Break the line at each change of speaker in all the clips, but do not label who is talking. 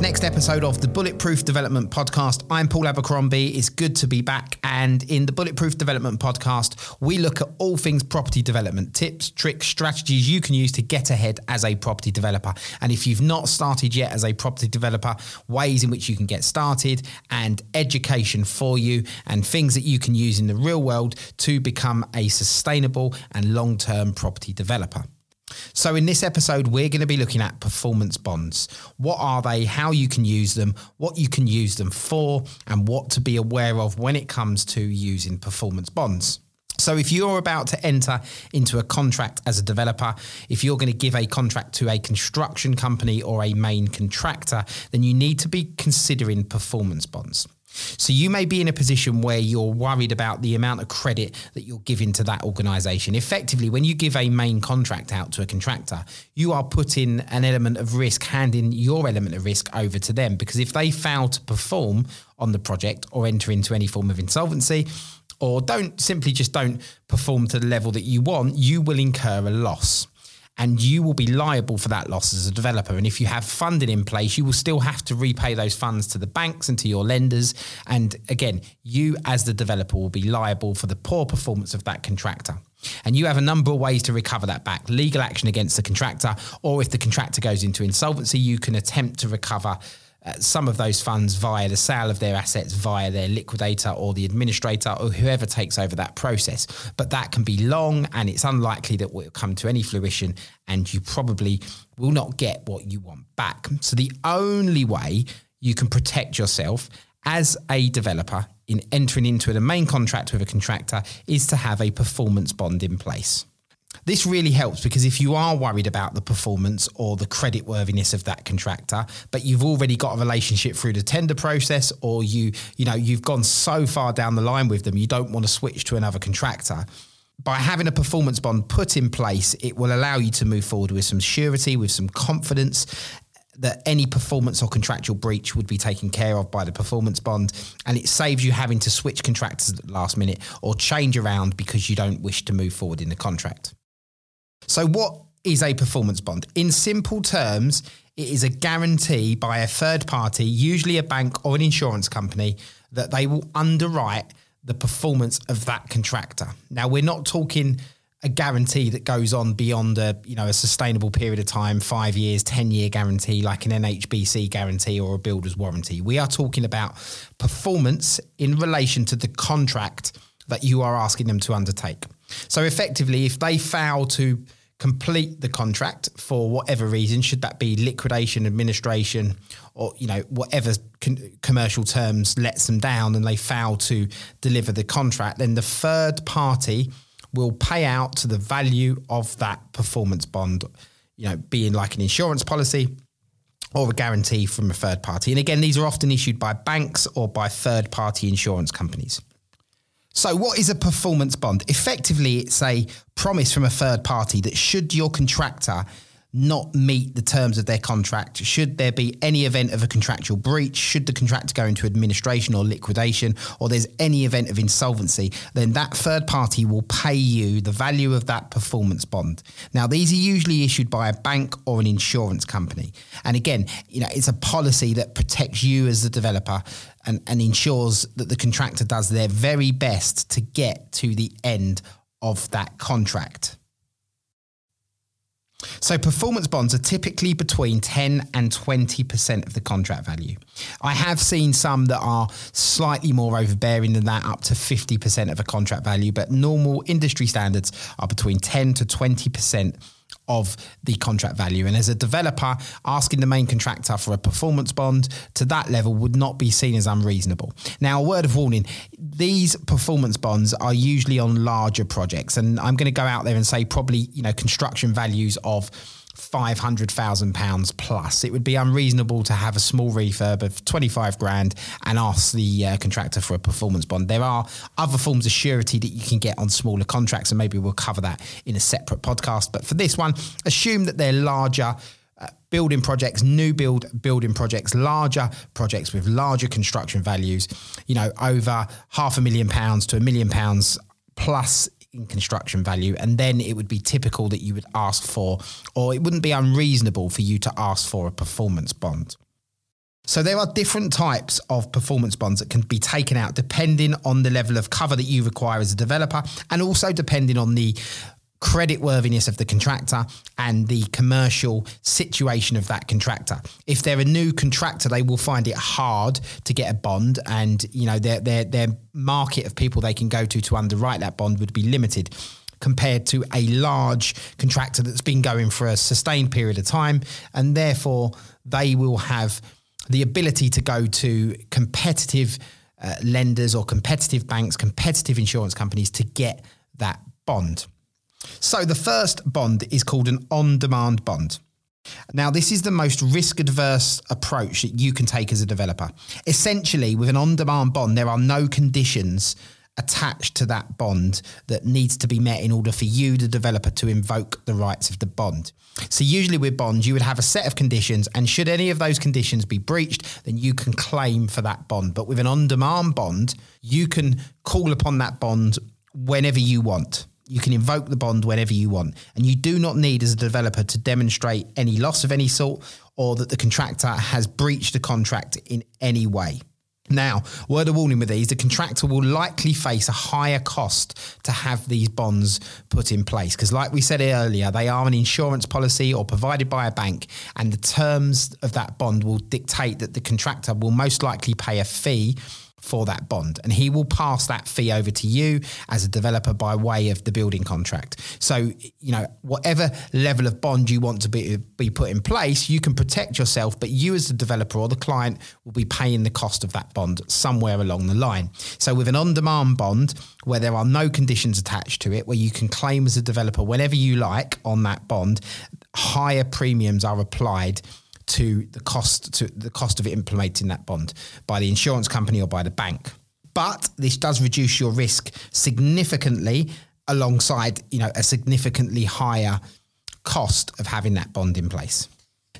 next episode of the Bulletproof Development Podcast. I'm Paul Abercrombie. It's good to be back. And in the Bulletproof Development Podcast, we look at all things property development tips, tricks, strategies you can use to get ahead as a property developer. And if you've not started yet as a property developer, ways in which you can get started and education for you and things that you can use in the real world to become a sustainable and long term property developer. So, in this episode, we're going to be looking at performance bonds. What are they, how you can use them, what you can use them for, and what to be aware of when it comes to using performance bonds. So, if you're about to enter into a contract as a developer, if you're going to give a contract to a construction company or a main contractor, then you need to be considering performance bonds. So you may be in a position where you're worried about the amount of credit that you're giving to that organization. Effectively, when you give a main contract out to a contractor, you are putting an element of risk, handing your element of risk over to them because if they fail to perform on the project or enter into any form of insolvency, or don't simply just don't perform to the level that you want, you will incur a loss and you will be liable for that loss as a developer. And if you have funding in place, you will still have to repay those funds to the banks and to your lenders. And again, you as the developer will be liable for the poor performance of that contractor. And you have a number of ways to recover that back legal action against the contractor, or if the contractor goes into insolvency, you can attempt to recover uh, some of those funds via the sale of their assets via their liquidator or the administrator or whoever takes over that process. But that can be long and it's unlikely that will come to any fruition and you probably will not get what you want back. So the only way you can protect yourself as a developer in entering into a main contract with a contractor is to have a performance bond in place. This really helps because if you are worried about the performance or the credit worthiness of that contractor, but you've already got a relationship through the tender process or you, you know, you've gone so far down the line with them, you don't want to switch to another contractor. By having a performance bond put in place, it will allow you to move forward with some surety, with some confidence that any performance or contractual breach would be taken care of by the performance bond and it saves you having to switch contractors at the last minute or change around because you don't wish to move forward in the contract. So, what is a performance bond? In simple terms, it is a guarantee by a third party, usually a bank or an insurance company, that they will underwrite the performance of that contractor. Now, we're not talking a guarantee that goes on beyond a you know a sustainable period of time, five years, ten year guarantee like an NHBC guarantee or a builder's warranty. We are talking about performance in relation to the contract that you are asking them to undertake. So effectively, if they fail to complete the contract for whatever reason, should that be liquidation, administration, or you know whatever con- commercial terms lets them down, and they fail to deliver the contract, then the third party will pay out to the value of that performance bond. You know, being like an insurance policy or a guarantee from a third party. And again, these are often issued by banks or by third party insurance companies. So, what is a performance bond? Effectively, it's a promise from a third party that should your contractor not meet the terms of their contract, should there be any event of a contractual breach, should the contractor go into administration or liquidation, or there's any event of insolvency, then that third party will pay you the value of that performance bond. Now, these are usually issued by a bank or an insurance company. And again, you know, it's a policy that protects you as the developer and, and ensures that the contractor does their very best to get to the end of that contract. So, performance bonds are typically between 10 and 20% of the contract value. I have seen some that are slightly more overbearing than that, up to 50% of a contract value, but normal industry standards are between 10 to 20% of the contract value. And as a developer, asking the main contractor for a performance bond to that level would not be seen as unreasonable. Now, a word of warning these performance bonds are usually on larger projects. And I'm going to go out there and say probably, you know, construction values of £500,000 plus. It would be unreasonable to have a small refurb of 25 grand and ask the uh, contractor for a performance bond. There are other forms of surety that you can get on smaller contracts, and maybe we'll cover that in a separate podcast. But for this one, assume that they're larger. Uh, building projects, new build building projects, larger projects with larger construction values, you know, over half a million pounds to a million pounds plus in construction value, and then it would be typical that you would ask for, or it wouldn't be unreasonable for you to ask for a performance bond. So there are different types of performance bonds that can be taken out depending on the level of cover that you require as a developer and also depending on the credit worthiness of the contractor and the commercial situation of that contractor. If they're a new contractor, they will find it hard to get a bond and you know their their their market of people they can go to to underwrite that bond would be limited compared to a large contractor that's been going for a sustained period of time and therefore they will have the ability to go to competitive uh, lenders or competitive banks, competitive insurance companies to get that bond. So the first bond is called an on demand bond. Now, this is the most risk adverse approach that you can take as a developer. Essentially, with an on demand bond, there are no conditions attached to that bond that needs to be met in order for you, the developer, to invoke the rights of the bond. So, usually with bonds, you would have a set of conditions, and should any of those conditions be breached, then you can claim for that bond. But with an on demand bond, you can call upon that bond whenever you want. You can invoke the bond whenever you want. And you do not need, as a developer, to demonstrate any loss of any sort or that the contractor has breached the contract in any way. Now, word of warning with these, the contractor will likely face a higher cost to have these bonds put in place. Because, like we said earlier, they are an insurance policy or provided by a bank, and the terms of that bond will dictate that the contractor will most likely pay a fee for that bond. And he will pass that fee over to you as a developer by way of the building contract. So you know whatever level of bond you want to be be put in place you can protect yourself but you as the developer or the client will be paying the cost of that bond somewhere along the line. So with an on demand bond where there are no conditions attached to it where you can claim as a developer whenever you like on that bond higher premiums are applied to the cost to the cost of implementing that bond by the insurance company or by the bank. But this does reduce your risk significantly alongside, you know, a significantly higher cost of having that bond in place.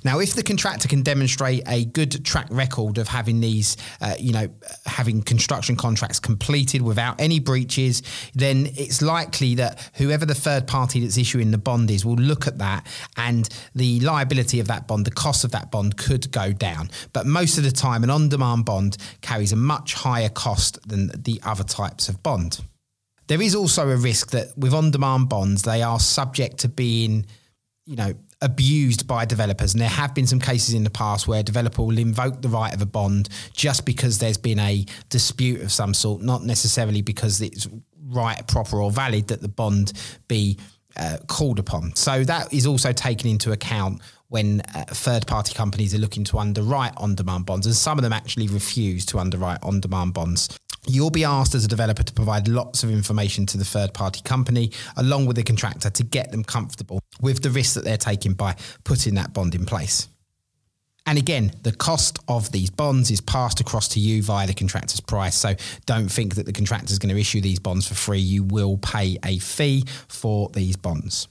Now, if the contractor can demonstrate a good track record of having these, uh, you know, having construction contracts completed without any breaches, then it's likely that whoever the third party that's issuing the bond is will look at that and the liability of that bond, the cost of that bond could go down. But most of the time, an on demand bond carries a much higher cost than the other types of bond. There is also a risk that with on demand bonds, they are subject to being, you know, abused by developers. And there have been some cases in the past where a developer will invoke the right of a bond just because there's been a dispute of some sort, not necessarily because it's right, proper, or valid that the bond be uh, called upon. So that is also taken into account when uh, third party companies are looking to underwrite on demand bonds. And some of them actually refuse to underwrite on demand bonds. You'll be asked as a developer to provide lots of information to the third party company along with the contractor to get them comfortable with the risk that they're taking by putting that bond in place. And again, the cost of these bonds is passed across to you via the contractor's price. So don't think that the contractor is going to issue these bonds for free. You will pay a fee for these bonds.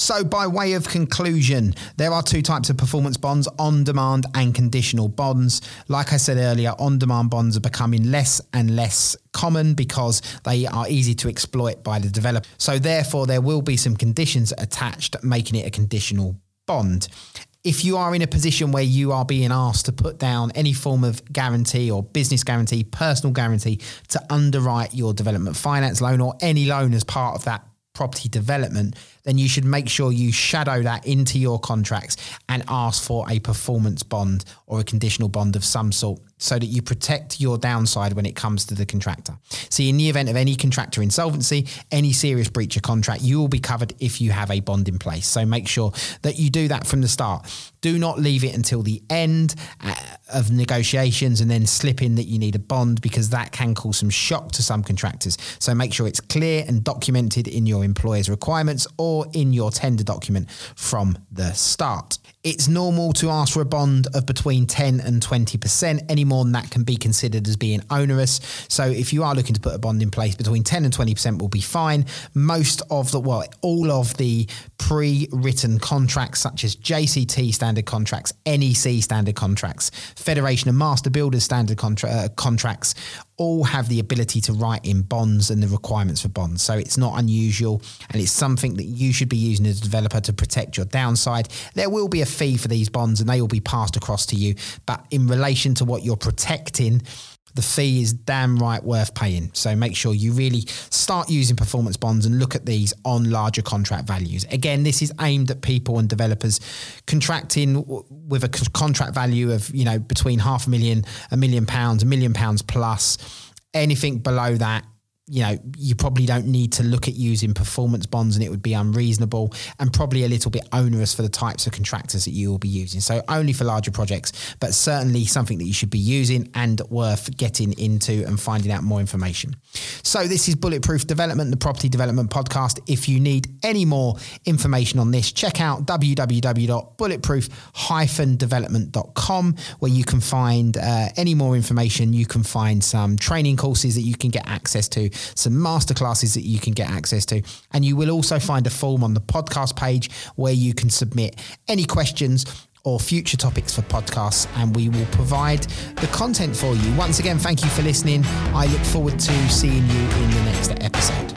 So, by way of conclusion, there are two types of performance bonds on demand and conditional bonds. Like I said earlier, on demand bonds are becoming less and less common because they are easy to exploit by the developer. So, therefore, there will be some conditions attached, making it a conditional bond if you are in a position where you are being asked to put down any form of guarantee or business guarantee, personal guarantee to underwrite your development finance loan or any loan as part of that property development, then you should make sure you shadow that into your contracts and ask for a performance bond or a conditional bond of some sort so that you protect your downside when it comes to the contractor. See, in the event of any contractor insolvency, any serious breach of contract, you will be covered if you have a bond in place. So make sure that you do that from the start. Do not leave it until the end uh, of negotiations and then slip in that you need a bond because that can cause some shock to some contractors. So make sure it's clear and documented in your employer's requirements or in your tender document from the start. It's normal to ask for a bond of between 10 and 20%. Any more than that can be considered as being onerous. So if you are looking to put a bond in place, between 10 and 20% will be fine. Most of the, well, all of the pre written contracts, such as JCT standard contracts, NEC standard contracts, Federation and Master Builders standard contra- uh, contracts, all have the ability to write in bonds and the requirements for bonds. So it's not unusual and it's something that you should be using as a developer to protect your downside. There will be a fee for these bonds and they will be passed across to you. But in relation to what you're protecting, the fee is damn right worth paying. So make sure you really start using performance bonds and look at these on larger contract values. Again, this is aimed at people and developers contracting with a contract value of, you know, between half a million, a million pounds, a million pounds plus. Anything below that you know, you probably don't need to look at using performance bonds and it would be unreasonable and probably a little bit onerous for the types of contractors that you will be using. So only for larger projects, but certainly something that you should be using and worth getting into and finding out more information. So this is Bulletproof Development, the property development podcast. If you need any more information on this, check out www.bulletproof-development.com where you can find uh, any more information. You can find some training courses that you can get access to some masterclasses that you can get access to. And you will also find a form on the podcast page where you can submit any questions or future topics for podcasts, and we will provide the content for you. Once again, thank you for listening. I look forward to seeing you in the next episode.